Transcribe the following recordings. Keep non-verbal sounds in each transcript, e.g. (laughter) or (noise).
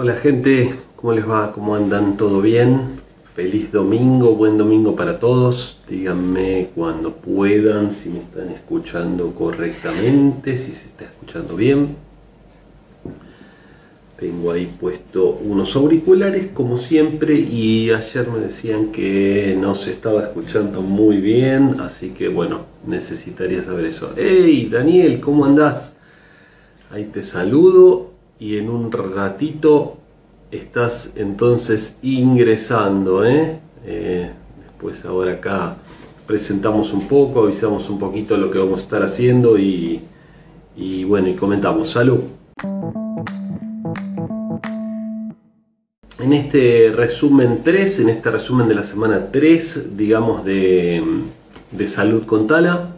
Hola gente, ¿cómo les va? ¿Cómo andan? ¿Todo bien? Feliz domingo, buen domingo para todos. Díganme cuando puedan si me están escuchando correctamente, si se está escuchando bien. Tengo ahí puesto unos auriculares como siempre y ayer me decían que no se estaba escuchando muy bien, así que bueno, necesitaría saber eso. ¡Hey Daniel, ¿cómo andás? Ahí te saludo y en un ratito estás entonces ingresando. ¿eh? ¿eh? después ahora acá presentamos un poco, avisamos un poquito lo que vamos a estar haciendo y, bueno, y comentamos. Salud. En este resumen 3, en este resumen de la semana 3, digamos de, de salud con Tala,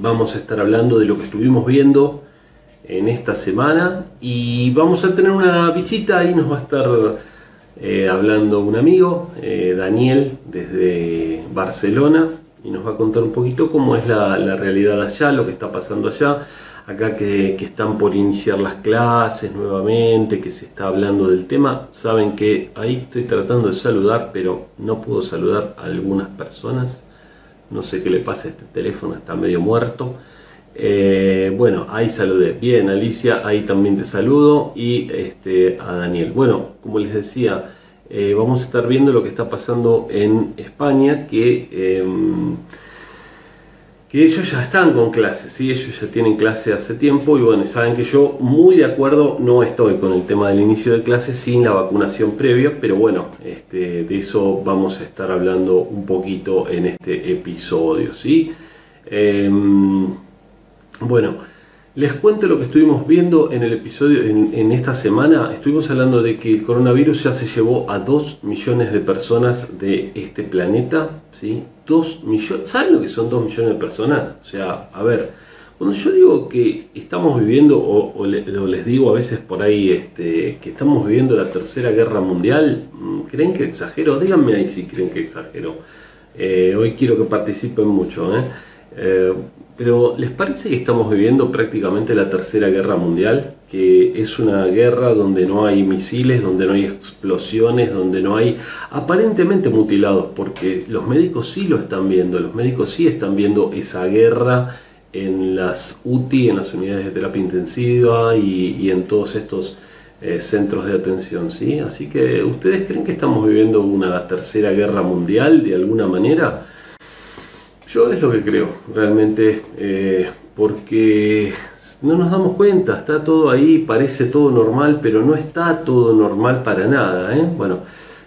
vamos a estar hablando de lo que estuvimos viendo en esta semana y vamos a tener una visita y nos va a estar eh, hablando un amigo, eh, Daniel, desde Barcelona y nos va a contar un poquito cómo es la, realidad allá, lo que está pasando allá, acá que, están por iniciar las clases nuevamente, que se está hablando del tema, saben que ahí estoy tratando de saludar, pero no puedo saludar a algunas personas, no sé qué le pasa a este teléfono, está medio muerto. Eh, bueno, ahí saludé. Bien, Alicia, ahí también te saludo. Y este, a Daniel. Bueno, como les decía, eh, vamos a estar viendo lo que está pasando en España, que, em, que ellos ya están con clases, ¿sí? ellos ya tienen clase hace tiempo y bueno, saben que yo muy de acuerdo no estoy con el tema del inicio de clases sin la vacunación previa, pero bueno, este, de eso vamos a estar hablando un poquito en este episodio. ¿sí? Em, bueno, les cuento lo que estuvimos viendo en el episodio en, esta semana. Estuvimos hablando de que el coronavirus ya se llevó a 2 millones de personas de este planeta. ¿sí? 2 millones. ¿Saben lo que son 2 millones de personas? O sea, a ver, cuando yo digo que estamos viviendo, o, les digo a veces por ahí este, que estamos viviendo la tercera guerra mundial, mm, ¿creen que exagero? Díganme ahí si creen que exagero. Eh, hoy quiero que participen mucho. ¿eh? Eh, pero ¿les parece que estamos viviendo prácticamente la tercera guerra mundial? Que es una guerra donde no hay misiles, donde no hay explosiones, donde no hay aparentemente mutilados, porque los médicos sí lo están viendo, los médicos sí están viendo esa guerra en las UTI, en las unidades de terapia intensiva y, en todos estos eh, centros de atención, ¿sí? Así que, ¿ustedes creen que estamos viviendo una tercera guerra mundial de alguna manera? Yo es lo que creo, realmente, eh, porque no nos damos cuenta, está todo ahí, parece todo normal, pero no está todo normal para nada. ¿eh? Bueno,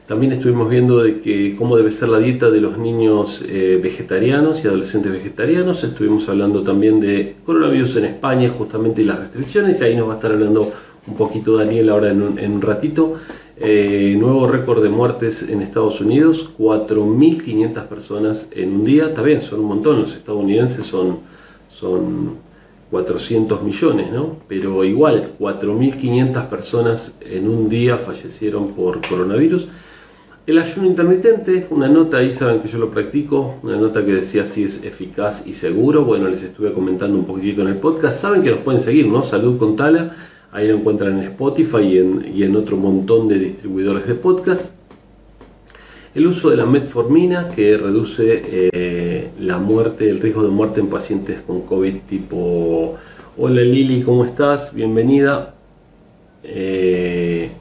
también estuvimos viendo de que cómo debe ser la dieta de los niños eh, vegetarianos y adolescentes vegetarianos. Estuvimos hablando también de coronavirus en España, justamente y las restricciones, y ahí nos va a estar hablando un poquito Daniel ahora en un ratito. Eh, nuevo récord de muertes en Estados Unidos, 4.500 personas en un día. Está bien, son un montón, los estadounidenses son, son 400 millones, ¿no? Pero igual, 4.500 personas en un día fallecieron por coronavirus. El ayuno intermitente, una nota ahí saben que yo lo practico, una nota que decía si es eficaz y seguro. Bueno, les estuve comentando un poquitito en el podcast. Saben que nos pueden seguir, ¿no? Salud con Tala Ahí lo encuentran en Spotify y en, otro montón de distribuidores de podcast. El uso de la metformina que reduce eh, la muerte, el riesgo de muerte en pacientes con COVID tipo... Hola Lili, ¿cómo estás? Bienvenida. Eh,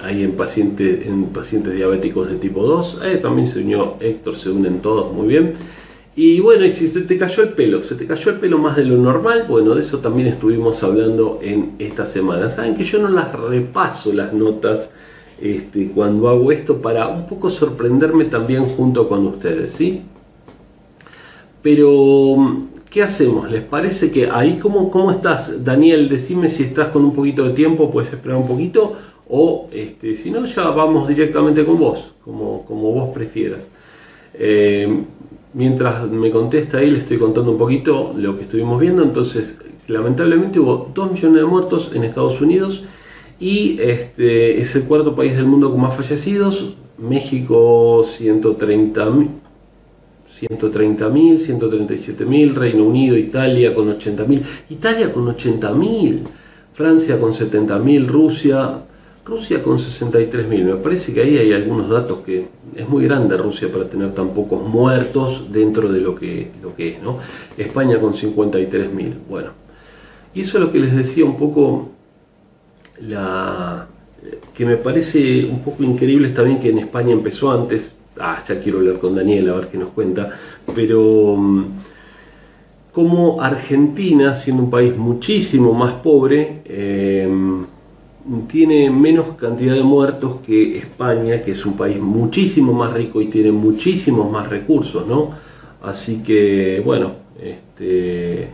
ahí en pacientes, en pacientes diabéticos de tipo 2. Eh, también se unió Héctor, se unen todos, muy bien. Y bueno, y si se te cayó el pelo, se te cayó el pelo más de lo normal, bueno, de eso también estuvimos hablando en esta semana. Saben que yo no las repaso las notas este, cuando hago esto para un poco sorprenderme también junto con ustedes, ¿sí? Pero, ¿qué hacemos? ¿Les parece que ahí, cómo, cómo estás? Daniel, decime si estás con un poquito de tiempo, puedes esperar un poquito, o este, si no, ya vamos directamente con vos, como, como vos prefieras. Eh, mientras me contesta ahí, le estoy contando un poquito lo que estuvimos viendo. Entonces, lamentablemente hubo 2 millones de muertos en Estados Unidos y este, es el cuarto país del mundo con más fallecidos. México 130 130.000, 137.000, Reino Unido, Italia con 80.000, Italia con 80.000, Francia con 70.000, Rusia Rusia con 63.000. Me parece que ahí hay algunos datos que es muy grande Rusia para tener tan pocos muertos dentro de lo que, lo que es. ¿no? España con 53.000. Bueno, y eso es lo que les decía un poco la que me parece un poco increíble también que en España empezó antes. Ah, ya quiero hablar con Daniel a ver qué nos cuenta. Pero mm, como Argentina, siendo un país muchísimo más pobre, eh, tiene menos cantidad de muertos que España, que es un país muchísimo más rico y tiene muchísimos más recursos, ¿no? Así que, bueno, este,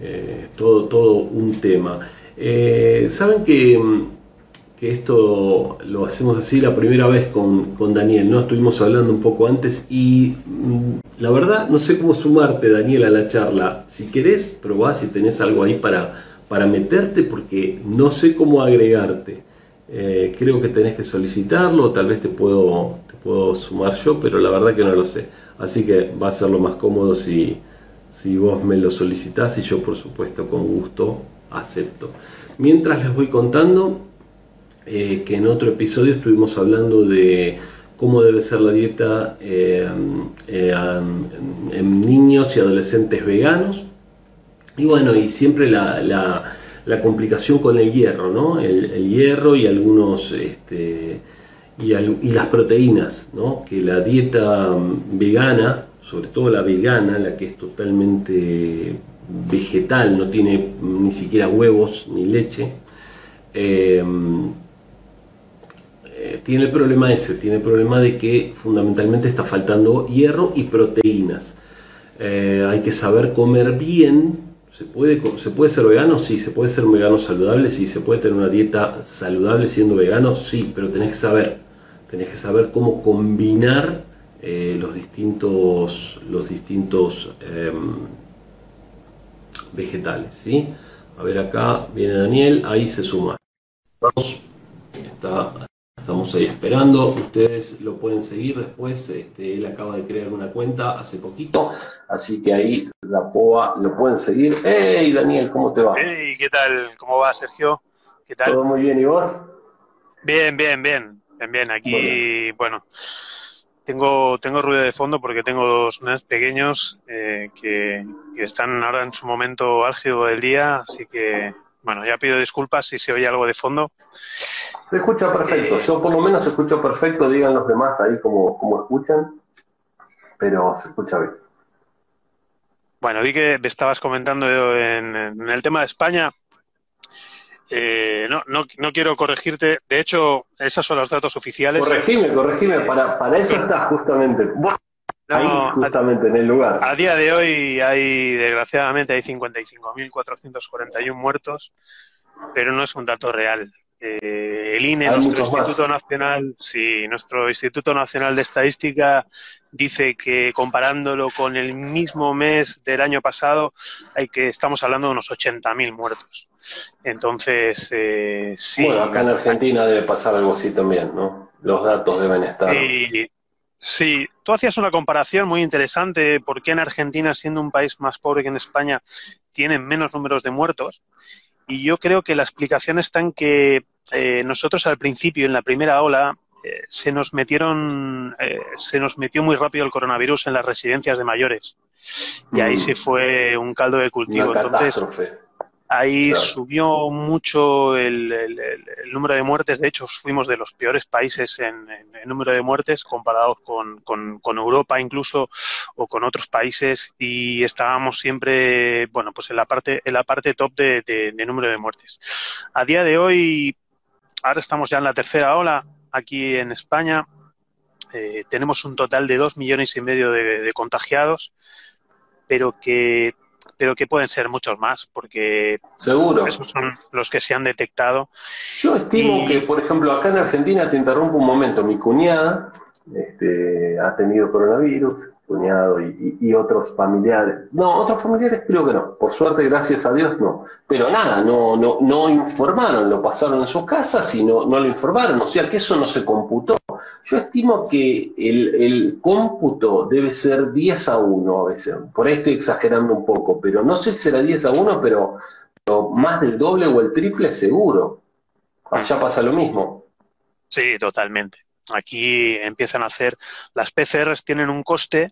eh, todo, todo un tema. Eh, Saben que, que, esto lo hacemos así la primera vez con, con, Daniel, ¿no? Estuvimos hablando un poco antes y mm, la verdad no sé cómo sumarte, Daniel, a la charla. Si querés, probá si tenés algo ahí para para meterte porque no sé cómo agregarte. Eh, creo que tenés que solicitarlo, tal vez te puedo, te puedo sumar yo, pero la verdad que no lo sé. Así que va a ser lo más cómodo si, si vos me lo solicitas y yo por supuesto con gusto acepto. Mientras les voy contando eh, que en otro episodio estuvimos hablando de cómo debe ser la dieta eh, en niños y adolescentes veganos. Y bueno, y siempre la, la, complicación con el hierro, ¿no? El, hierro y algunos, este, y, y, las proteínas, ¿no? Que la dieta vegana, sobre todo la vegana, la que es totalmente vegetal, no tiene ni siquiera huevos ni leche, eh, eh, tiene el problema ese, tiene el problema de que fundamentalmente está faltando hierro y proteínas. Eh, hay que saber comer bien ¿Se puede, ¿Se puede ser vegano? Sí. ¿Se puede ser vegano saludable? Sí. ¿Se puede tener una dieta saludable siendo vegano? Sí, pero tenés que saber. Tenés que saber cómo combinar eh, los distintos, los distintos em, vegetales. ¿sí? A ver acá viene Daniel, ahí se suma. Está Estamos ahí esperando, ustedes lo pueden seguir después, este, él acaba de crear una cuenta hace poquito, así que ahí la POA lo pueden seguir. ¡Hey Daniel, ¿cómo te va? Hey, ¿qué tal? ¿Cómo va Sergio? ¿Qué tal? Todo muy bien, ¿y vos? Bien, bien, bien, bien, bien. Aquí, bueno, tengo, tengo ruido de fondo porque tengo dos nenes pequeños eh, que, que están ahora en su momento álgido del día, así que bueno, ya pido disculpas si se oye algo de fondo. Se escucha perfecto, yo por lo menos escucho perfecto, digan los demás ahí como, como escuchan, pero se escucha bien. Bueno, vi que me estabas comentando en, el tema de España. Eh, no, no, no, quiero corregirte. De hecho, esos son los datos oficiales. Corregime, corregime. Para, para eso está justamente. Vos ahí, justamente en el lugar. A día de hoy hay, desgraciadamente, hay 55.441 muertos, pero no es un dato real. Eh, el INE, nuestro Instituto Nacional, sí, nuestro Instituto Nacional de Estadística dice que comparándolo con el mismo mes del año pasado, hay que estamos hablando de unos 80.000 muertos. Entonces, eh, sí. Bueno, acá en Argentina debe pasar algo así también, ¿no? Los datos deben estar. Sí, sí. tú hacías una comparación muy interesante. ¿Por qué en Argentina, siendo un país más pobre que en España, tienen menos números de muertos? Y yo creo que la explicación está en que eh, nosotros al principio, en la primera ola, eh, se nos metieron, eh, se nos metió muy rápido el coronavirus en las residencias de mayores. Y ahí mm. se fue un caldo de cultivo. Entonces, Ahí subió mucho el, número de muertes. De hecho, fuimos de los peores países en, número de muertes comparados con, Europa incluso o con otros países y estábamos siempre, bueno, pues en la parte, en la parte top de, número de muertes. A día de hoy, ahora estamos ya en la tercera ola aquí en España. Eh, tenemos un total de dos millones y medio de contagiados, pero que pero que pueden ser muchos más, porque Seguro. esos son los que se han detectado. Yo estimo que, por ejemplo, acá en Argentina, te interrumpo un momento, mi cuñada este, ha tenido coronavirus, cuñado y, otros familiares. No, otros familiares creo que no. Por suerte, gracias a Dios, no. Pero nada, no, no, no informaron, lo pasaron en sus casas y no, no lo informaron. O sea que eso no se computó. Yo estimo que el, el cómputo debe ser 10 a 1 a veces. Por ahí estoy exagerando un poco, pero no sé si será 10 a 1, pero, pero más del doble o el triple seguro. Allá pasa lo mismo. Sí, totalmente. Aquí empiezan a hacer, las PCRs tienen un coste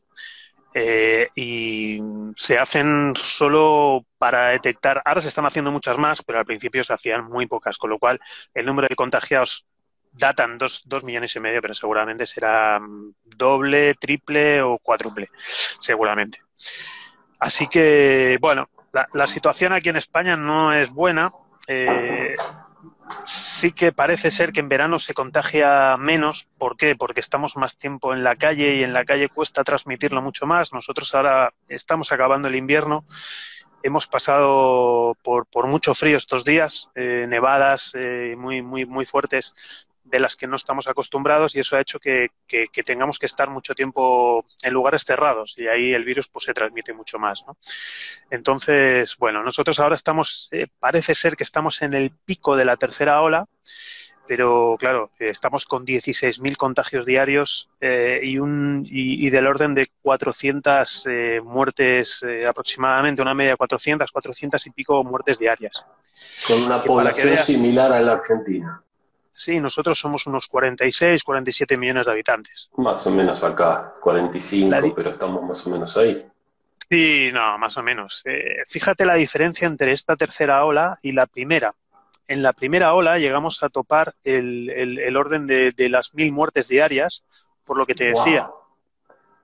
eh, y se hacen solo para detectar, ahora se están haciendo muchas más, pero al principio se hacían muy pocas, con lo cual el número de contagiados datan dos, dos millones y medio, pero seguramente será mm, doble, triple o cuádruple, seguramente. Así que, bueno, la, situación aquí en España no es buena. Eh, sí que parece ser que en verano se contagia menos. ¿Por qué? Porque estamos más tiempo en la calle y en la calle cuesta transmitirlo mucho más. Nosotros ahora estamos acabando el invierno. Hemos pasado por, por mucho frío estos días, eh, nevadas eh, muy, muy, muy fuertes de las que no estamos acostumbrados y eso ha hecho que, tengamos que estar mucho tiempo en lugares cerrados y ahí el virus pues se transmite mucho más. ¿no? Entonces, bueno, nosotros ahora estamos, eh, parece ser que estamos en el pico de la tercera ola, pero claro, estamos con 16.000 contagios diarios eh, y, un, y, del orden de 400 eh, muertes aproximadamente, una media de 400, 400 y pico muertes diarias. Con una población similar a la Argentina. Sí, nosotros somos unos 46, 47 millones de habitantes. Más o menos acá, 45, pero estamos más o menos ahí. Sí, no, más o menos. Eh, fíjate la diferencia entre esta tercera ola y la primera. En la primera ola llegamos a topar el, orden de, las mil muertes diarias, por lo que te decía.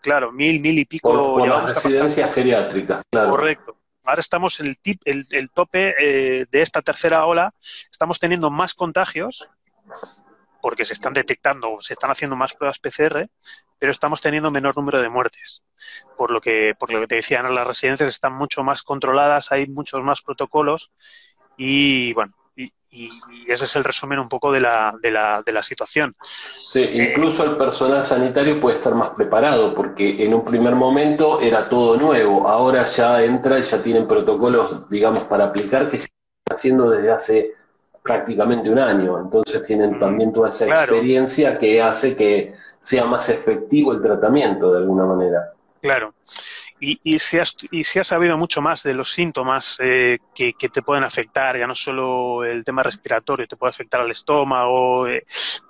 Claro, mil, mil y pico. Por, las residencias geriátricas, claro. Correcto. Ahora estamos en el, tip, el, tope eh, de esta tercera ola. Estamos teniendo más contagios porque se están detectando, se están haciendo más pruebas PCR, pero estamos teniendo menor número de muertes. Por lo que, por lo que te decían, las residencias están mucho más controladas, hay muchos más protocolos y bueno, y, ese es el resumen un poco de la, de la, de la situación. Sí, incluso el personal sanitario puede estar más preparado, porque en un primer momento era todo nuevo, ahora ya entra y ya tienen protocolos, digamos, para aplicar que se están haciendo desde hace prácticamente un año, entonces tienen también toda esa experiencia que hace que sea más efectivo el tratamiento de alguna manera. Claro. Y, y, se ha, y se ha sabido mucho más de los síntomas eh, que, te pueden afectar, ya no solo el tema respiratorio, te puede afectar al estómago. Eh,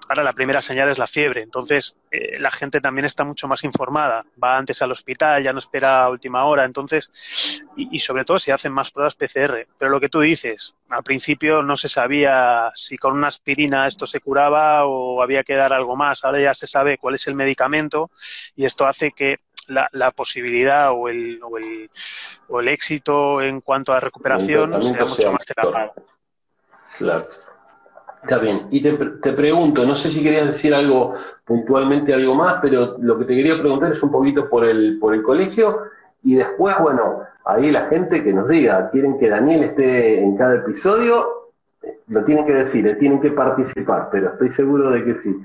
ahora la primera señal es la fiebre, entonces eh, la gente también está mucho más informada, va antes al hospital, ya no espera a última hora, entonces, y, y sobre todo se hacen más pruebas PCR. Pero lo que tú dices, al principio no se sabía si con una aspirina esto se curaba o había que dar algo más, ahora ya se sabe cuál es el medicamento y esto hace que la, posibilidad o el, o el, o, el, éxito en cuanto a recuperación sea mucho más elevado. Claro. Está bien. Y te, te, pregunto, no sé si querías decir algo puntualmente, algo más, pero lo que te quería preguntar es un poquito por el, por el colegio y después, bueno, ahí la gente que nos diga, quieren que Daniel esté en cada episodio, lo tienen que decir, tienen que participar, pero estoy seguro de que sí.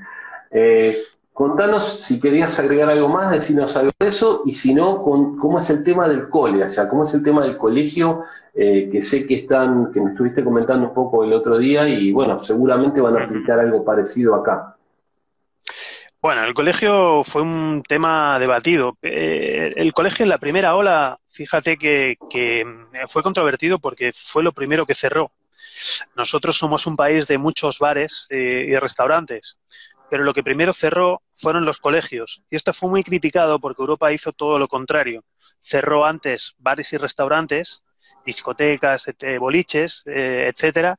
Eh, Contanos si querías agregar algo más, decirnos algo de eso, y si no, con, cómo es el tema del cole allá, cómo es el tema del colegio, eh, que sé que están, que me estuviste comentando un poco el otro día, y bueno, seguramente van a aplicar algo parecido acá. Bueno, el colegio fue un tema debatido. Eh, el colegio en la primera ola, fíjate que, fue controvertido porque fue lo primero que cerró. Nosotros somos un país de muchos bares eh, y restaurantes pero lo que primero cerró fueron los colegios. Y esto fue muy criticado porque Europa hizo todo lo contrario. Cerró antes bares y restaurantes, discotecas, boliches, eh, etcétera,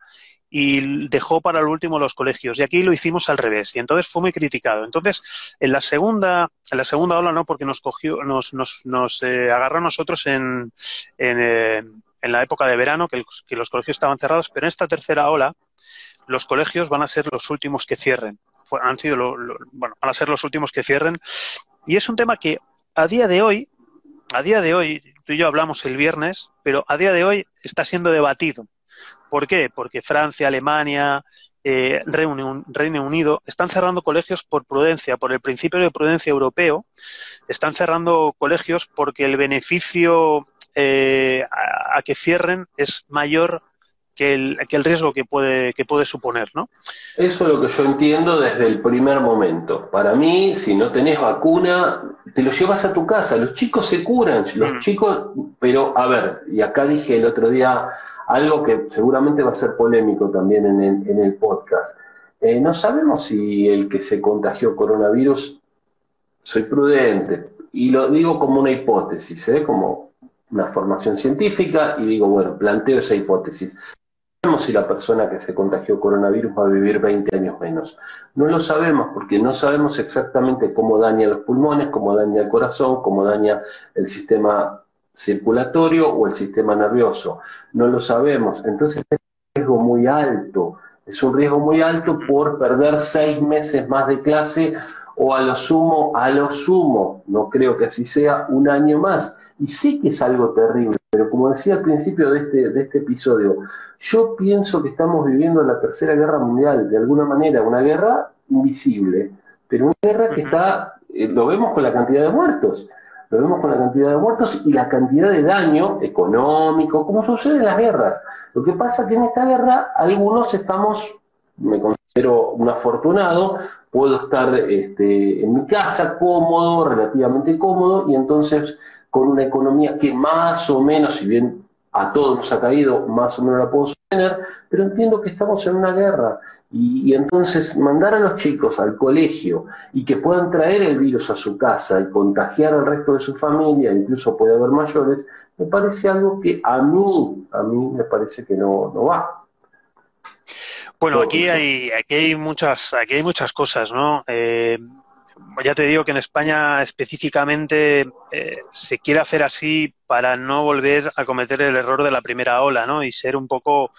y dejó para el último los colegios. Y aquí lo hicimos al revés. Y entonces fue muy criticado. Entonces, en la segunda, en la segunda ola no, porque nos cogió, nos, nos, nos eh, agarró a nosotros en, en, eh, en, la época de verano, que los colegios estaban cerrados, pero en esta tercera ola, los colegios van a ser los últimos que cierren han sido bueno, van a ser los últimos que cierren. Y es un tema que a día de hoy, a día de hoy, tú y yo hablamos el viernes, pero a día de hoy está siendo debatido. ¿Por qué? Porque Francia, Alemania, eh, Reino, Unido están cerrando colegios por prudencia, por el principio de prudencia europeo, están cerrando colegios porque el beneficio eh, a, que cierren es mayor que el, que el riesgo que puede, que puede suponer, ¿no? Eso es lo que yo entiendo desde el primer momento. Para mí, si no tenés vacuna, te lo llevas a tu casa. Los chicos se curan, los mm. chicos, pero a ver, y acá dije el otro día algo que seguramente va a ser polémico también en el, en el podcast. Eh, no sabemos si el que se contagió coronavirus, soy prudente, y lo digo como una hipótesis, ¿eh? como una formación científica, y digo, bueno, planteo esa hipótesis. Sabemos si la persona que se contagió coronavirus va a vivir 20 años menos. No lo sabemos porque no sabemos exactamente cómo daña los pulmones, cómo daña el corazón, cómo daña el sistema circulatorio o el sistema nervioso. No lo sabemos. Entonces es un riesgo muy alto. Es un riesgo muy alto por perder seis meses más de clase o a lo sumo, a lo sumo, no creo que así sea, un año más. Y sí que es algo terrible, pero como decía al principio de este, de este episodio, yo pienso que estamos viviendo la Tercera Guerra Mundial, de alguna manera, una guerra invisible, pero una guerra que está, eh, lo vemos con la cantidad de muertos, lo vemos con la cantidad de muertos y la cantidad de daño económico, como sucede en las guerras. Lo que pasa es que en esta guerra algunos estamos, me considero un afortunado, puedo estar este, en mi casa cómodo, relativamente cómodo, y entonces con una economía que más o menos, si bien a todos nos ha caído, más o menos la puedo sostener, pero entiendo que estamos en una guerra. Y, entonces mandar a los chicos al colegio y que puedan traer el virus a su casa y contagiar al resto de su familia, incluso puede haber mayores, me parece algo que a mí, a mí me parece que no, no va. Bueno, aquí hay, aquí hay muchas, aquí hay muchas cosas, ¿no? Eh, ya te digo que en España específicamente eh, se quiere hacer así para no volver a cometer el error de la primera ola, ¿no? Y ser un poco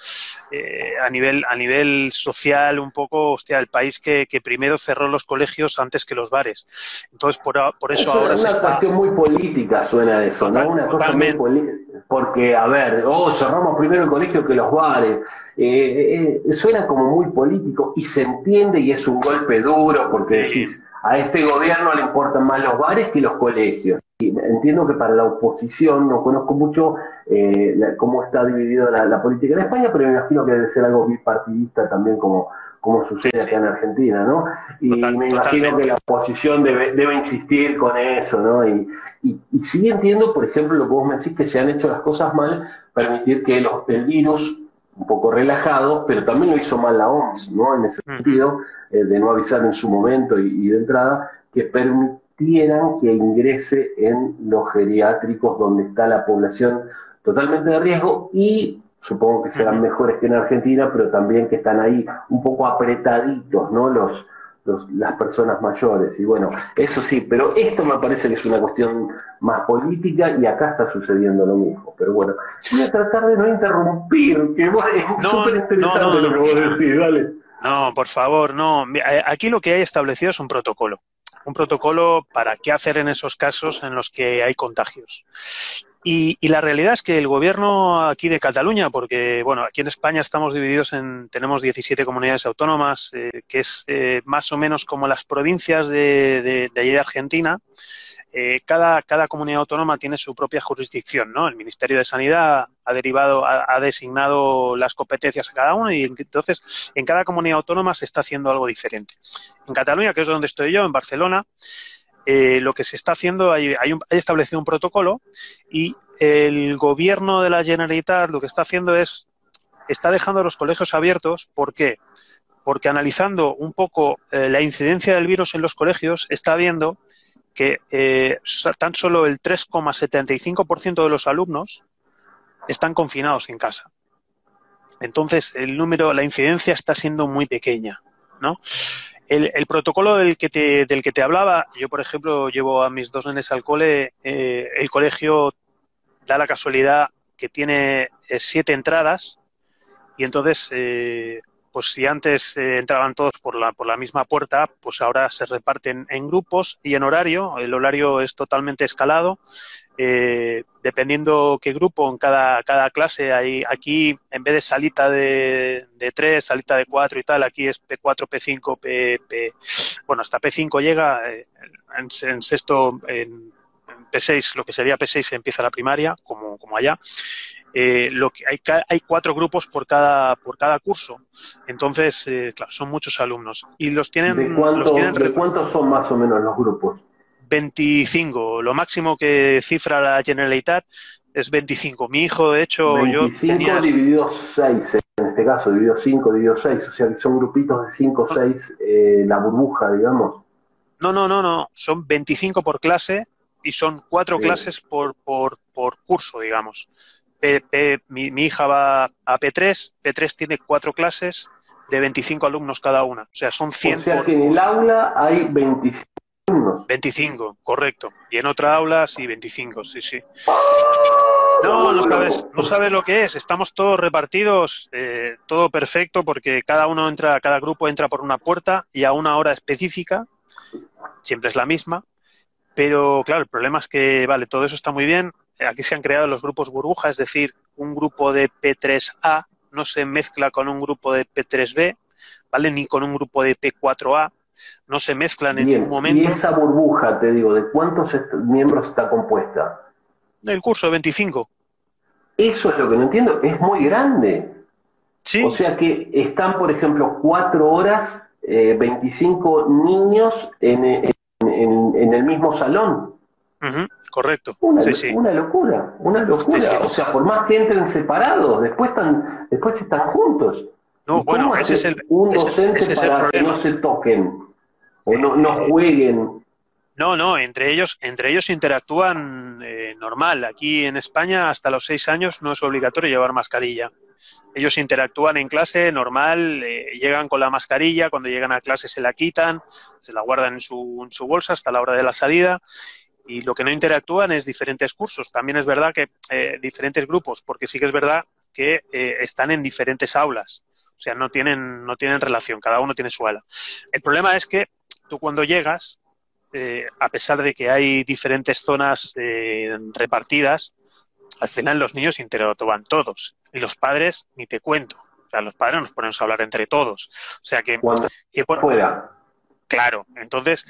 eh, a nivel a nivel social un poco, hostia, el país que, primero cerró los colegios antes que los bares. Entonces por, por eso, ahora es una cuestión muy política suena eso, ¿no? Una cosa muy política. Porque a ver, oh, cerramos primero el colegio que los bares. Eh, suena como muy político y se entiende y es un golpe duro porque decís a este gobierno le importan más los bares que los colegios. entiendo que para la oposición, no conozco mucho eh, cómo está dividida la, política en España, pero me imagino que debe ser algo bipartidista también como, como sucede acá en Argentina, ¿no? Y me imagino que la oposición debe, debe insistir con eso, ¿no? Y, y, sí entiendo, por ejemplo, lo que vos me decís, que se han hecho las cosas mal, permitir que los, el virus un poco relajado, pero también lo hizo mal la OMS, ¿no? En ese sentido, eh, de no avisar en su momento y, de entrada, que permitieran que ingrese en los geriátricos donde está la población totalmente de riesgo y supongo que serán mejores que en Argentina, pero también que están ahí un poco apretaditos, ¿no? Los, las personas mayores. Y bueno, eso sí, pero esto me parece que es una cuestión más política y acá está sucediendo lo mismo. Pero bueno, voy a tratar de no interrumpir, que es súper interesante lo que vos decís, dale. No, por favor, no. Eh, aquí lo que hay establecido es un protocolo. Un protocolo para qué hacer en esos casos en los que hay contagios. Y, la realidad es que el gobierno aquí de Cataluña, porque bueno, aquí en España estamos divididos en, tenemos 17 comunidades autónomas, eh, que es eh, más o menos como las provincias de, de allí de Argentina, eh, cada, cada comunidad autónoma tiene su propia jurisdicción, ¿no? El Ministerio de Sanidad ha derivado, ha, designado las competencias a cada uno y entonces en cada comunidad autónoma se está haciendo algo diferente. En Cataluña, que es donde estoy yo, en Barcelona, eh, lo que se está haciendo, hay, hay, establecido un protocolo y el gobierno de la Generalitat lo que está haciendo es, está dejando los colegios abiertos. ¿Por qué? Porque analizando un poco eh, la incidencia del virus en los colegios, está viendo que eh, tan solo el 3,75% de los alumnos están confinados en casa. Entonces, el número, la incidencia está siendo muy pequeña, ¿no? El, protocolo del que, te, del que te hablaba, yo, por ejemplo, llevo a mis dos nenes al cole, eh, el colegio da la casualidad que tiene eh, siete entradas y entonces pues si antes eh, entraban todos por la, por la misma puerta, pues ahora se reparten en grupos y en horario. El horario es totalmente escalado. Eh, dependiendo qué grupo en cada, cada clase hay aquí en vez de salita de, de 3, salita de 4 y tal, aquí es P4, P5, P, bueno, hasta P5 llega, eh, en, sexto, en, P6, lo que sería P6 empieza la primaria, como, como allá, eh, lo que hay, hay cuatro grupos por cada por cada curso. Entonces eh, claro son muchos alumnos. Y los tienen ¿De, cuántos son más o menos los grupos 25. Lo máximo que cifra la Generalitat es 25. Mi hijo, de hecho, 25 yo dividido 6, en este caso, dividido 5, dividido 6. O sea, que son grupitos de 5 o 6, eh, la burbuja, digamos. No, no, no, no. Son 25 por clase y son 4 clases por, por, por curso, digamos. mi, mi, hija va a P3, P3 tiene 4 clases de 25 alumnos cada una. O sea, son 100. O sea, que en el aula hay 25 25, correcto. Y en otra aula sí, 25, sí, sí. No, no sabes, no sabes lo que es. Estamos todos repartidos, eh, todo perfecto, porque cada uno entra, cada grupo entra por una puerta y a una hora específica. Siempre es la misma. Pero claro, el problema es que, vale, todo eso está muy bien. Aquí se han creado los grupos burbuja, es decir, un grupo de P3A no se mezcla con un grupo de P3B, ¿vale? Ni con un grupo de P4A no se mezclan en ningún momento. Y esa burbuja, te digo, ¿de cuántos miembros está compuesta? Del curso de 25. Eso es lo que no entiendo, es muy grande. Sí. O sea que están, por ejemplo, cuatro horas, eh, 25 niños en, en, el mismo salón. correcto. Una, una locura, una locura. O sea, por más que entren separados, después están, después están juntos. No, bueno, ese es el, un docente para que no se toquen o no, no jueguen. No, no, entre ellos, entre ellos interactúan eh, normal. Aquí en España hasta los seis años no es obligatorio llevar mascarilla. Ellos interactúan en clase normal, eh, llegan con la mascarilla, cuando llegan a clase se la quitan, se la guardan en su, bolsa hasta la hora de la salida y lo que no interactúan es diferentes cursos. También es verdad que eh, diferentes grupos, porque sí que es verdad que están en diferentes aulas. O sea, no tienen, no tienen relación, cada uno tiene su ala. El problema es que tú cuando llegas, eh, a pesar de que hay diferentes zonas eh, repartidas, al final los niños interactúan todos. Y los padres, ni te cuento. O sea, los padres nos ponemos a hablar entre todos. O sea que... que por... fuera. Claro, entonces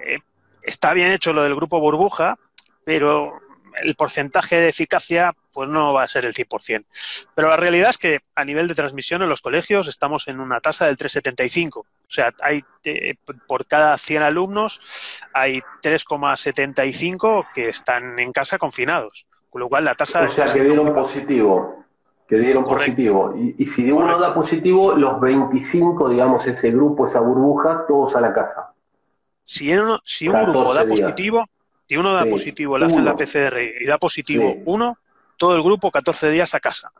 eh, está bien hecho lo del grupo burbuja, pero el porcentaje de eficacia pues no va a ser el 100%. Pero la realidad es que a nivel de transmisión en los colegios estamos en una tasa del 3,75. O sea, hay eh, por cada 100 alumnos hay 3,75 que están en casa confinados. Con lo cual la tasa... O sea, que dieron positivo. Que dieron positivo. Y, y si uno da positivo, los 25, digamos, ese grupo, esa burbuja, todos a la casa. Si, si un grupo da positivo, si uno da positivo, le hacen la PCR y da positivo uno, todo el grupo 14 días a casa.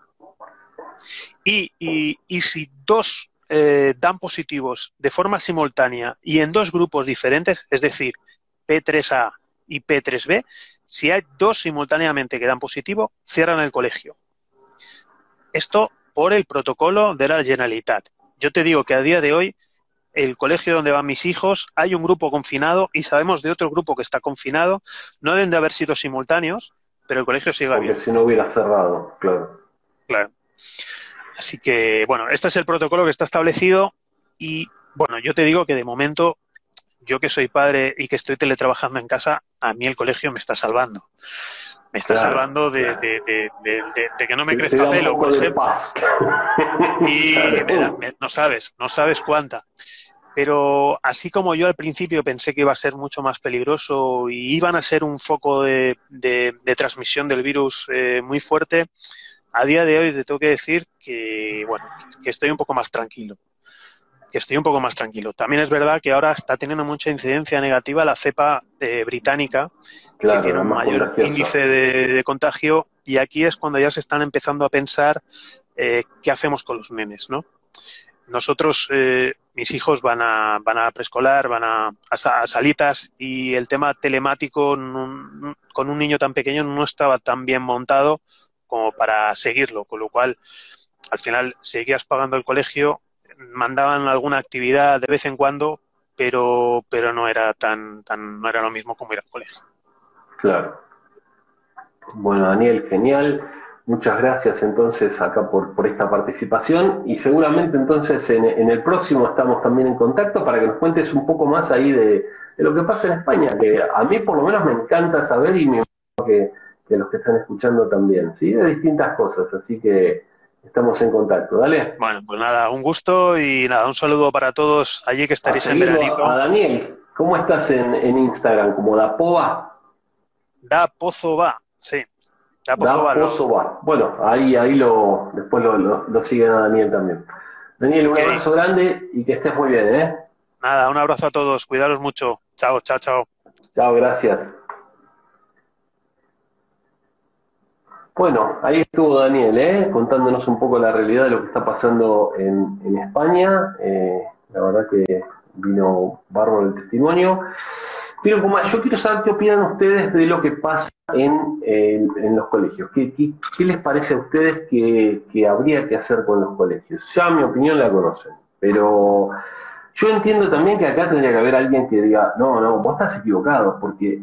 Y, y, si dos eh, dan positivos de forma simultánea y en dos grupos diferentes, es decir, P3A y P3B, si hay dos simultáneamente que dan positivo, cierran el colegio. Esto por el protocolo de la Generalitat. Yo te digo que a día de hoy el colegio donde van mis hijos, hay un grupo confinado y sabemos de otro grupo que está confinado. No deben de haber sido simultáneos, pero el colegio sigue Porque si no hubiera cerrado, claro. Claro. Así que, bueno, este es el protocolo que está establecido y, bueno, yo te digo que de momento, yo que soy padre y que estoy teletrabajando en casa, a mí el colegio me está salvando. Me está salvando de, que no me crezca pelo, por ejemplo. (laughs) Y no sabes, no sabes cuánta. Pero así como yo al principio pensé que iba a ser mucho más peligroso y iban a ser un foco de, transmisión del virus eh, muy fuerte, a día de hoy te tengo que decir que, bueno, que estoy un poco más tranquilo. Que estoy un poco más tranquilo. También es verdad que ahora está teniendo mucha incidencia negativa la cepa eh, británica, que tiene un mayor índice de, contagio, y aquí es cuando ya se están empezando a pensar eh, qué hacemos con los nenes, ¿no? Nosotros, eh, mis hijos van a, van a preescolar, van a, salitas y el tema telemático con un niño tan pequeño no estaba tan bien montado como para seguirlo, con lo cual al final seguías pagando el colegio, mandaban alguna actividad de vez en cuando, pero, pero no era tan, tan, no era lo mismo como ir al colegio. Claro. Bueno, Daniel, genial. Muchas gracias entonces acá por, por esta participación y seguramente entonces en, el próximo estamos también en contacto para que nos cuentes un poco más ahí de, lo que pasa en España, que a mí por lo menos me encanta saber y me que, que los que están escuchando también, ¿sí? De distintas cosas, así que estamos en contacto, ¿dale? Bueno, pues nada, un gusto y nada, un saludo para todos allí que estaréis en veranito. A Daniel, ¿Cómo estás en, en Instagram? ¿Como da poa? Da pozo va, sí. Da pozo, va, Bueno, ahí, ahí lo, después lo, lo, siguen a Daniel también. Daniel, un abrazo grande y que estés muy bien, ¿eh? Nada, un abrazo a todos, cuidaros mucho. Chao, chao, chao. Chao, gracias. Bueno, ahí estuvo Daniel, ¿eh? contándonos un poco la realidad de lo que está pasando en, en España. Eh, la verdad que vino bárbaro el testimonio. Pero como yo quiero saber qué opinan ustedes de lo que pasa en, en, los colegios. ¿Qué, ¿Qué, les parece a ustedes que, que, habría que hacer con los colegios? Ya mi opinión la conocen, pero yo entiendo también que acá tendría que haber alguien que diga, no, no, vos estás equivocado, porque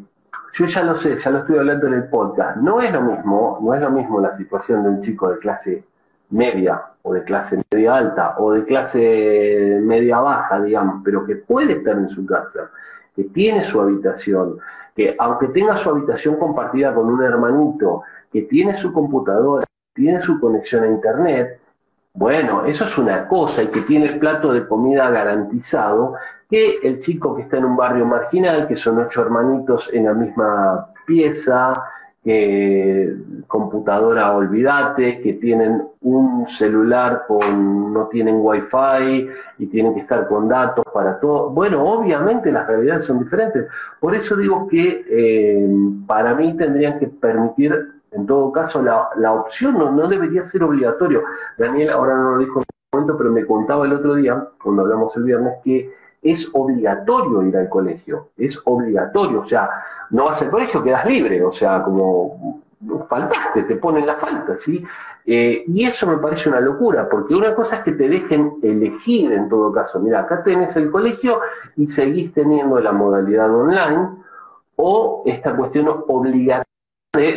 yo ya lo sé, ya lo estoy hablando en el podcast. No es lo mismo, no es lo mismo la situación de un chico de clase media o de clase media alta o de clase media baja, digamos, pero que puede estar en su casa, que tiene su habitación, que aunque tenga su habitación compartida con un hermanito, que tiene su computadora, tiene su conexión a internet, bueno, eso es una cosa y que tiene el plato de comida garantizado, que el chico que está en un barrio marginal, que son ocho hermanitos en la misma pieza, que computadora olvídate, que tienen un celular con, no tienen wifi y tienen que estar con datos para todo. Bueno, obviamente las realidades son diferentes. Por eso digo que eh, para mí tendrían que permitir en todo caso, la, la opción no, no, debería ser obligatorio. Daniel ahora no lo dijo en este momento, pero me contaba el otro día, cuando hablamos el viernes, que es obligatorio ir al colegio. Es obligatorio. O sea, no vas al colegio, quedas libre. O sea, como faltaste, te ponen la falta, ¿sí? Eh, y eso me parece una locura, porque una cosa es que te dejen elegir en todo caso. Mira, acá tenés el colegio y seguís teniendo la modalidad online o esta cuestión obligatoria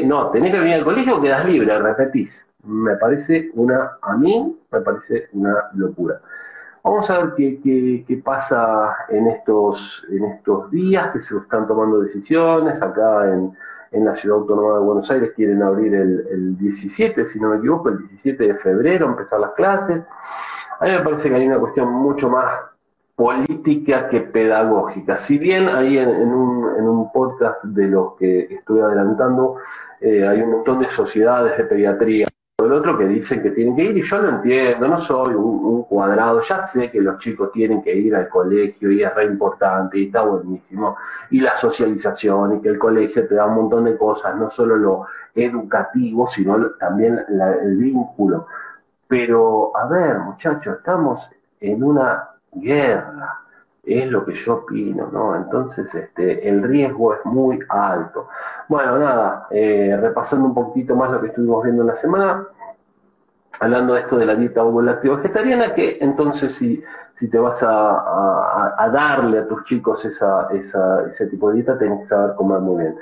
no, tenés que venir al colegio o quedas libre, repetís. Me parece una, a mí, me parece una locura. Vamos a ver qué, pasa en estos, en estos días, que se están tomando decisiones. Acá en, en la Ciudad Autónoma de Buenos Aires quieren abrir el, el 17, si no me equivoco, el 17 de febrero, empezar las clases. A mí me parece que hay una cuestión mucho más política que pedagógica. Si bien ahí en, un, en un, podcast de los que estoy adelantando eh, hay un montón de sociedades de pediatría, el otro que dicen que tienen que ir y yo lo entiendo, no soy un, cuadrado, ya sé que los chicos tienen que ir al colegio y es re importante y está buenísimo, y la socialización y que el colegio te da un montón de cosas, no solo lo educativo, sino también el vínculo. Pero, a ver, muchachos, estamos en una guerra, es lo que yo opino, ¿no? Entonces, este, el riesgo es muy alto. Bueno, nada, eh, repasando un poquito más lo que estuvimos viendo en la semana, hablando de esto de la dieta ovo vegetariana, que entonces si, si te vas a, darle a tus chicos esa, ese tipo de dieta, tenés que saber comer muy bien.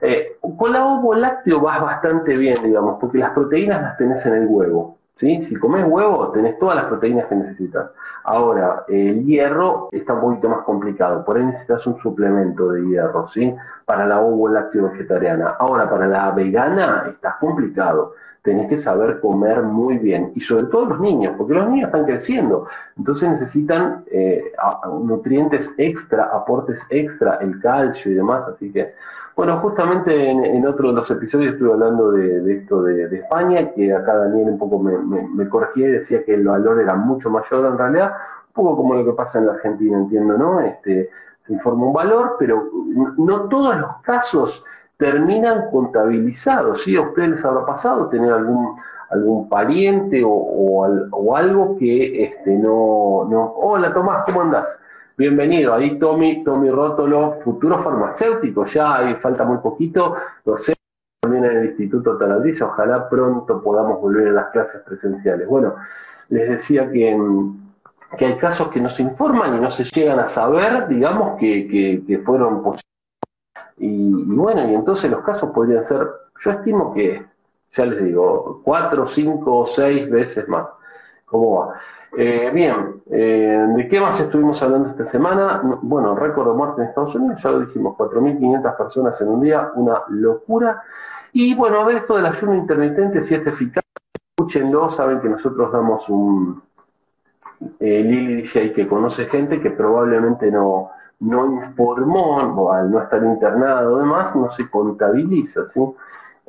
Eh, con la ovo lácteo vas bastante bien, digamos, porque las proteínas las tenés en el huevo. ¿sí? Si comes huevo, tenés todas las proteínas que necesitas. Ahora, el hierro está un poquito más complicado, por ahí necesitas un suplemento de hierro, ¿sí? Para la ovo lácteo vegetariana. Ahora, para la vegana está complicado. Tenés que saber comer muy bien, y sobre todo los niños, porque los niños están creciendo, entonces necesitan eh, nutrientes extra, aportes extra, el calcio y demás, así que bueno, justamente en, otro de los episodios estuve hablando de, esto de, España, que acá Daniel un poco me, me, corregía y decía que el valor era mucho mayor en realidad, un poco como lo que pasa en la Argentina, entiendo, ¿no? Este, se informa un valor, pero no todos los casos terminan contabilizados, ¿sí? A ustedes les habrá pasado tener algún algún pariente o, o, algo que este, no, no... Hola Tomás, ¿cómo andás? Bienvenido, ahí Tommy, Tommy Rótolo, futuro farmacéutico, ya hay, falta muy poquito, sé también en el Instituto Taladriza, ojalá pronto podamos volver a las clases presenciales. Bueno, les decía que, que hay casos que nos informan y no se llegan a saber, digamos, que, que, fueron posibles. Y, bueno, y entonces los casos podrían ser, yo estimo que, ya les digo, cuatro, cinco o seis veces más. ¿Cómo va? Eh, bien, eh, ¿de qué más estuvimos hablando esta semana? Bueno, récord de muerte en Estados Unidos, ya lo dijimos, 4.500 personas en un día, una locura. Y bueno, a ver esto del ayuno intermitente, si es eficaz, escúchenlo, saben que nosotros damos un... Eh, Lili dice ahí que conoce gente que probablemente no, no informó, al no estar internado además, no se contabiliza, ¿sí?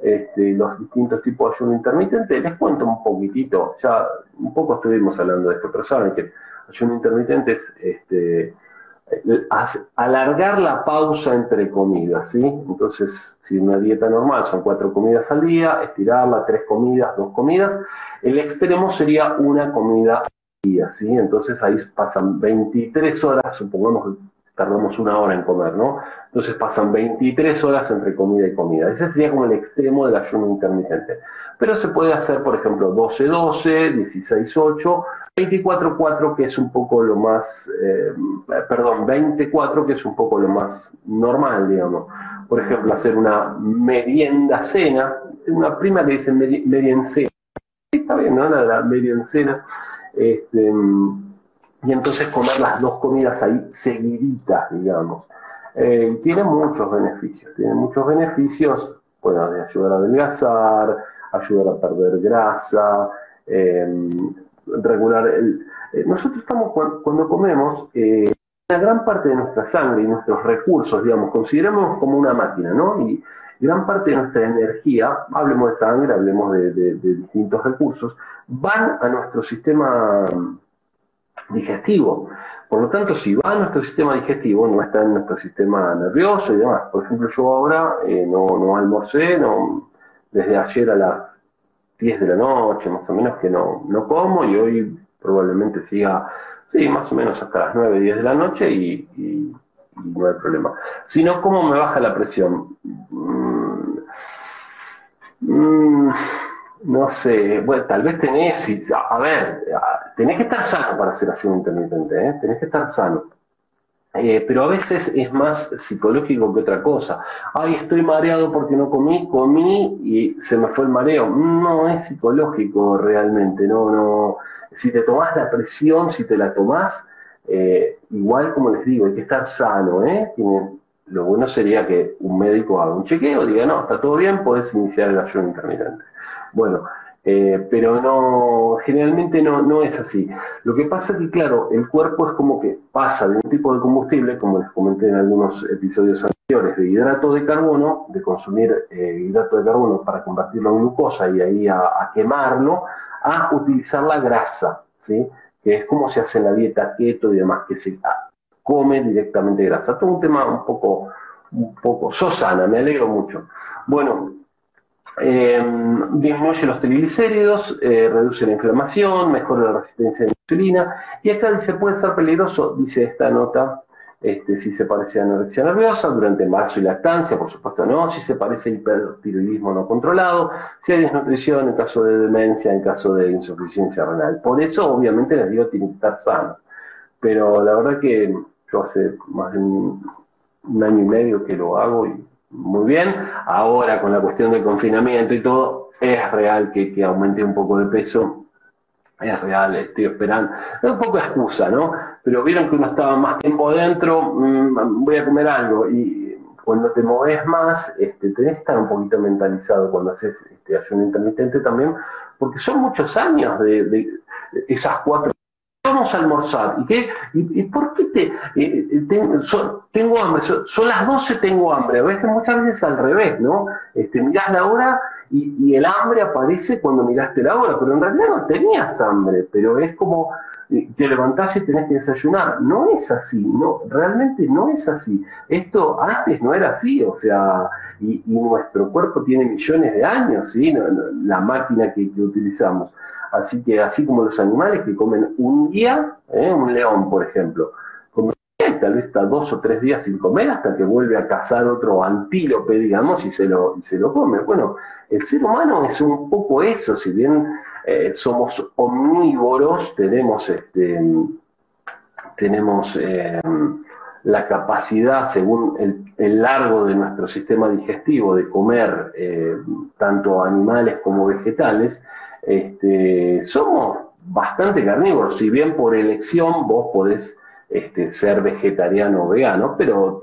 Este, los distintos tipos de ayuno intermitente. Les cuento un poquitito, ya un poco estuvimos hablando de esto, pero saben que ayuno intermitente es este, alargar la pausa entre comidas, ¿sí? Entonces, si una dieta normal son cuatro comidas al día, estirarla, tres comidas, dos comidas, el extremo sería una comida al día, ¿sí? Entonces ahí pasan 23 horas, supongamos tardamos una hora en comer, ¿no? Entonces pasan 23 horas entre comida y comida. Ese sería como el extremo del ayuno intermitente. Pero se puede hacer, por ejemplo, 12-12, 16-8, 24-4, que es un poco lo más, eh, perdón, 24, que es un poco lo más normal, digamos. Por ejemplo, hacer una merienda cena, una prima que dice meriencena. Está bien, ¿no? La, la meriencena. Este, y entonces comer las dos comidas ahí seguiditas, digamos. Eh, tiene muchos beneficios, tiene muchos beneficios, bueno, de ayudar a adelgazar, ayudar a perder grasa, em, regular el... Eh, nosotros estamos, cuando, comemos, eh, una gran parte de nuestra sangre y nuestros recursos, digamos, consideramos como una máquina, ¿no? Y gran parte de nuestra energía, hablemos de sangre, hablemos de distintos recursos, van a nuestro sistema digestivo. Por lo tanto, si va nuestro sistema digestivo, no está en nuestro sistema nervioso y demás. Por ejemplo, yo ahora eh, no, no almorcé, no, desde ayer a las 10 de la noche, más o menos, que no, no como y hoy probablemente siga, sí, más o menos hasta las 9, 10 de la noche y, no hay problema. Sino, ¿cómo me baja la presión? Mm, mm, no sé, bueno, tal vez tenés, a ver, tenés que estar sano para hacer ayuno intermitente, ¿eh? tenés que estar sano. Eh, pero a veces es más psicológico que otra cosa. Ay, estoy mareado porque no comí, comí y se me fue el mareo. No es psicológico realmente, no, no. Si te tomás la presión, si te la tomás, eh, igual como les digo, hay que estar sano, ¿eh? lo bueno sería que un médico haga un chequeo, diga, no, está todo bien, puedes iniciar el ayuno intermitente. Bueno, eh, pero no, generalmente no, no es así. Lo que pasa es que, claro, el cuerpo es como que pasa de un tipo de combustible, como les comenté en algunos episodios anteriores, de hidrato de carbono, de consumir eh, hidrato de carbono para convertirlo en glucosa y ahí a, quemarlo, a utilizar la grasa, ¿sí? que es como se hace en la dieta keto y demás, que se come directamente grasa. Todo un tema un poco, un poco, Sosana, me alegro mucho. Bueno, eh, disminuye los triglicéridos, eh, reduce la inflamación, mejora la resistencia a la insulina. Y acá dice, puede ser peligroso, dice esta nota, este, si se parece a anorexia nerviosa durante embarazo y lactancia, por supuesto no, si se parece a hipertiroidismo no controlado, si hay desnutrición en caso de demencia, en caso de insuficiencia renal. Por eso, obviamente, les digo, tiene que estar sano. Pero la verdad que yo hace más de un año y medio que lo hago y muy bien. Ahora con la cuestión del confinamiento y todo, es real que, que aumente un poco de peso. Es real, estoy esperando. Es un poco excusa, ¿no? Pero vieron que uno estaba más tiempo dentro, mm, voy a comer algo. Y cuando te moves más, este, tenés que estar un poquito mentalizado cuando haces este ayuno intermitente también, porque son muchos años de, de esas cuatro vamos a almorzar. ¿Y qué? ¿Y, por qué te, eh, eh, tengo, hambre? Son, las 12, tengo hambre. A veces, muchas veces al revés, ¿no? Este, mirás la hora y, el hambre aparece cuando miraste la hora, pero en realidad no tenías hambre, pero es como eh, te levantás y tenés que desayunar. No es así, no, realmente no es así. Esto antes no era así, o sea, y, nuestro cuerpo tiene millones de años, ¿sí? la máquina que utilizamos. Así que así como los animales que comen un día, ¿eh? un león por ejemplo, come tal vez está dos o tres días sin comer hasta que vuelve a cazar otro antílope, digamos, y se lo, y se lo come. Bueno, el ser humano es un poco eso, si bien eh, somos omnívoros, tenemos este tenemos eh, la capacidad, según el, largo de nuestro sistema digestivo, de comer tanto animales como vegetales, este, somos bastante carnívoros, si bien por elección vos podés este, ser vegetariano o vegano, pero,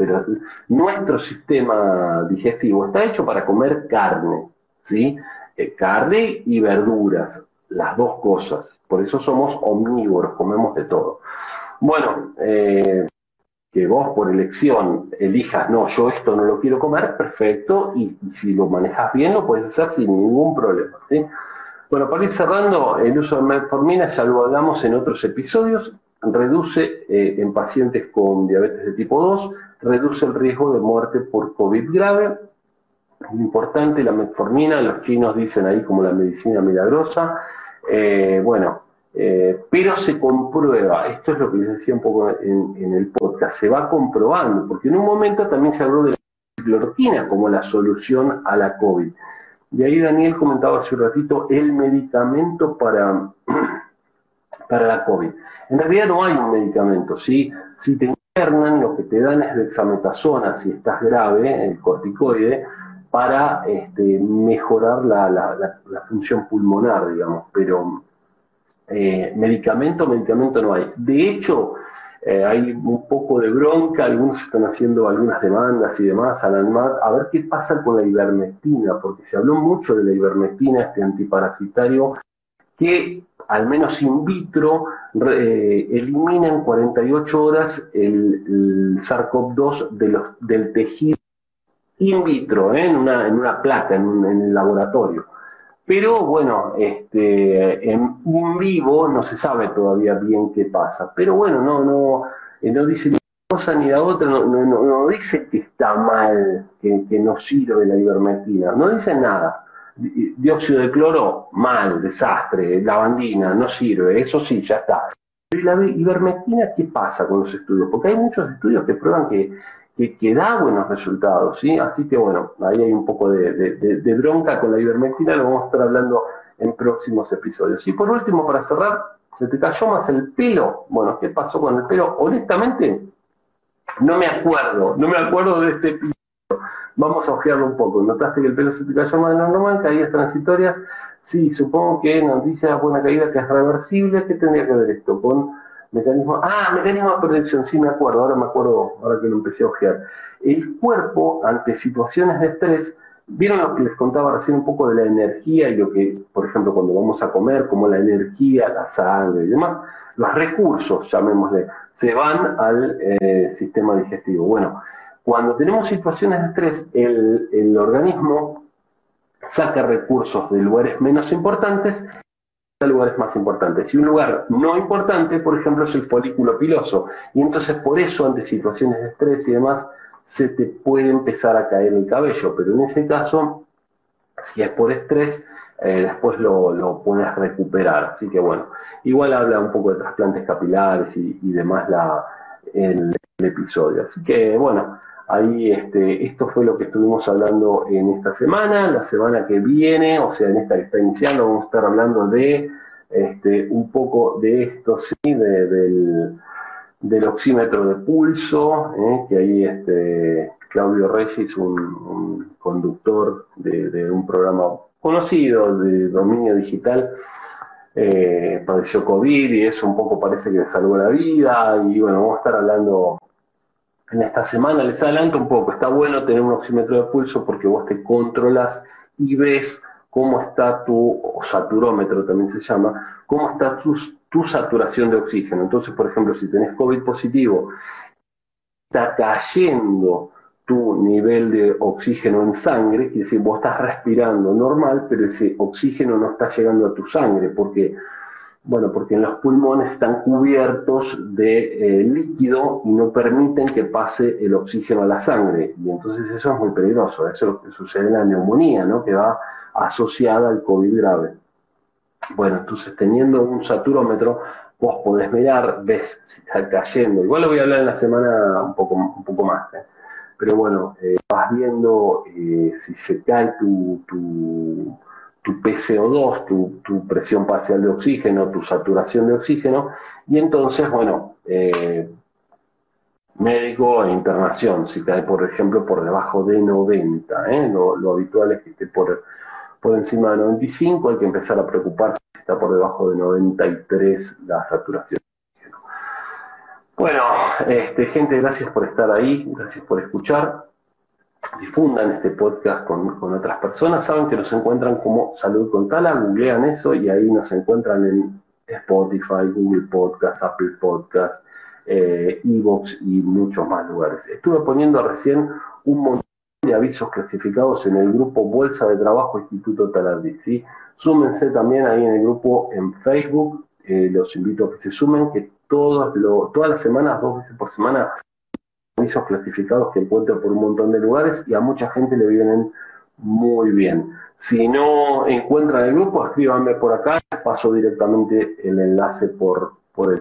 nuestro sistema digestivo está hecho para comer carne, ¿sí? Eh, carne y verduras, las dos cosas. Por eso somos omnívoros, comemos de todo. Bueno, eh, que vos por elección elijas, no, yo esto no lo quiero comer, perfecto, y, si lo manejas bien lo puedes hacer sin ningún problema. Bueno, para ir cerrando, el uso de metformina, ya lo hablamos en otros episodios, reduce eh, en pacientes con diabetes de tipo 2, reduce el riesgo de muerte por COVID grave. Importante la metformina, los chinos dicen ahí como la medicina milagrosa. Eh, bueno, eh, pero se comprueba, esto es lo que les decía un poco en, el podcast, se va comprobando, porque en un momento también se habló de la cloroquina como la solución a la COVID. De ahí Daniel comentaba hace un ratito el medicamento para, (clears throat) para la COVID. En realidad no hay un medicamento, ¿sí? Si te internan, lo que te dan es dexametasona, si estás grave, el corticoide, para este, mejorar la, la función pulmonar, digamos, pero eh, medicamento, medicamento no hay. De hecho, eh, hay un poco de bronca, algunos están haciendo algunas demandas y demás a la ANMAT, a ver qué pasa con la ivermectina, porque se habló mucho de la ivermectina, este antiparasitario, que al menos in vitro eh, elimina en 48 horas el, SARS-CoV-2 de del tejido in vitro, en, una, en una placa, en, en el laboratorio. Pero bueno, este, en vivo no se sabe todavía bien qué pasa. Pero bueno, no, no, eh, no dice ni una cosa ni la otra, no dice que está mal, que, que, no sirve la ivermectina, no dice nada. Dióxido de cloro, mal, desastre, lavandina, no sirve, eso sí, ya está. ¿Y la ivermectina qué pasa con los estudios? Porque hay muchos estudios que prueban que que, da buenos resultados, ¿sí? Así que bueno, ahí hay un poco de, bronca con la ivermectina, lo vamos a estar hablando en próximos episodios. Y por último, para cerrar, ¿se te cayó más el pelo? Bueno, ¿qué pasó con el pelo? Honestamente, no me acuerdo, no me acuerdo de este episodio. Vamos a ojearlo un poco. ¿Notaste que el pelo se te cayó más de lo normal? ¿Caídas transitorias? Sí, supongo que noticia buena caída que es reversible. ¿Qué tendría que ver esto? Con Mecanismo, ah, mecanismo de protección, sí me acuerdo, ahora me acuerdo, ahora que lo empecé a ojear. El cuerpo, ante situaciones de estrés, vieron lo que les contaba recién un poco de la energía y lo que, por ejemplo, cuando vamos a comer, como la energía, la sangre y demás, los recursos, llamémosle, se van al eh, sistema digestivo. Bueno, cuando tenemos situaciones de estrés, el, el organismo saca recursos de lugares menos importantes lugares más importantes. Y un lugar no importante, por ejemplo, es el folículo piloso. Y entonces por eso, ante situaciones de estrés y demás, se te puede empezar a caer el cabello. Pero en ese caso, si es por estrés, eh, después lo, puedes recuperar. Así que bueno, igual habla un poco de trasplantes capilares y, demás la, el episodio. Así que bueno, Ahí este, esto fue lo que estuvimos hablando en esta semana. La semana que viene, o sea, en esta que está iniciando, vamos a estar hablando de este, un poco de esto, sí, del, oxímetro de pulso, ¿eh? que ahí este, Claudio Reyes, un, conductor de, un programa conocido de dominio digital, eh, padeció COVID y eso un poco parece que le salvó la vida. Y bueno, vamos a estar hablando en esta semana, les adelanto un poco, está bueno tener un oxímetro de pulso porque vos te controlas y ves cómo está tu, saturómetro también se llama, cómo está tu, tu saturación de oxígeno. Entonces, por ejemplo, si tenés COVID positivo, está cayendo tu nivel de oxígeno en sangre, es decir, vos estás respirando normal, pero ese oxígeno no está llegando a tu sangre, porque bueno, porque en los pulmones están cubiertos de eh, líquido y no permiten que pase el oxígeno a la sangre. Y entonces eso es muy peligroso. Eso es lo que sucede en la neumonía, ¿no? Que va asociada al COVID grave. Bueno, entonces teniendo un saturómetro, vos podés mirar, ves si está cayendo. Igual lo voy a hablar en la semana un poco, un poco más. ¿eh? Pero bueno, eh, vas viendo si se cae tu tu PCO2, tu, presión parcial de oxígeno, tu saturación de oxígeno, y entonces, bueno, eh, médico e internación, si cae, por ejemplo, por debajo de 90, ¿eh? lo, habitual es que esté por, por encima de 95, hay que empezar a preocuparse si está por debajo de 93 la saturación. Bueno, este, gente, gracias por estar ahí, gracias por escuchar difundan este podcast con, otras personas, saben que nos encuentran como Salud con Tala, googlean eso y ahí nos encuentran en Spotify, Google Podcast, Apple Podcast, Evox y muchos más lugares. Estuve poniendo recién un montón de avisos clasificados en el grupo Bolsa de Trabajo Instituto Talardi. ¿sí? Súmense también ahí en el grupo en Facebook. los invito a que se sumen, que todas las semanas, dos veces por semana, avisos clasificados que encuentro por un montón de lugares y a mucha gente le vienen muy bien. Si no encuentran el grupo, escríbanme por acá, paso directamente el enlace por, por el.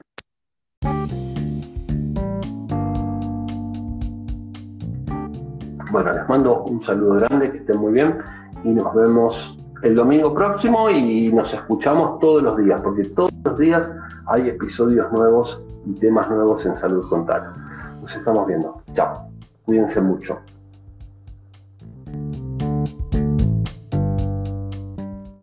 Bueno, les mando un saludo grande, que estén muy bien y nos vemos el domingo próximo y nos escuchamos todos los días, porque todos los días hay episodios nuevos y temas nuevos en Salud Contal. Nos estamos viendo. Chao. Cuídense mucho.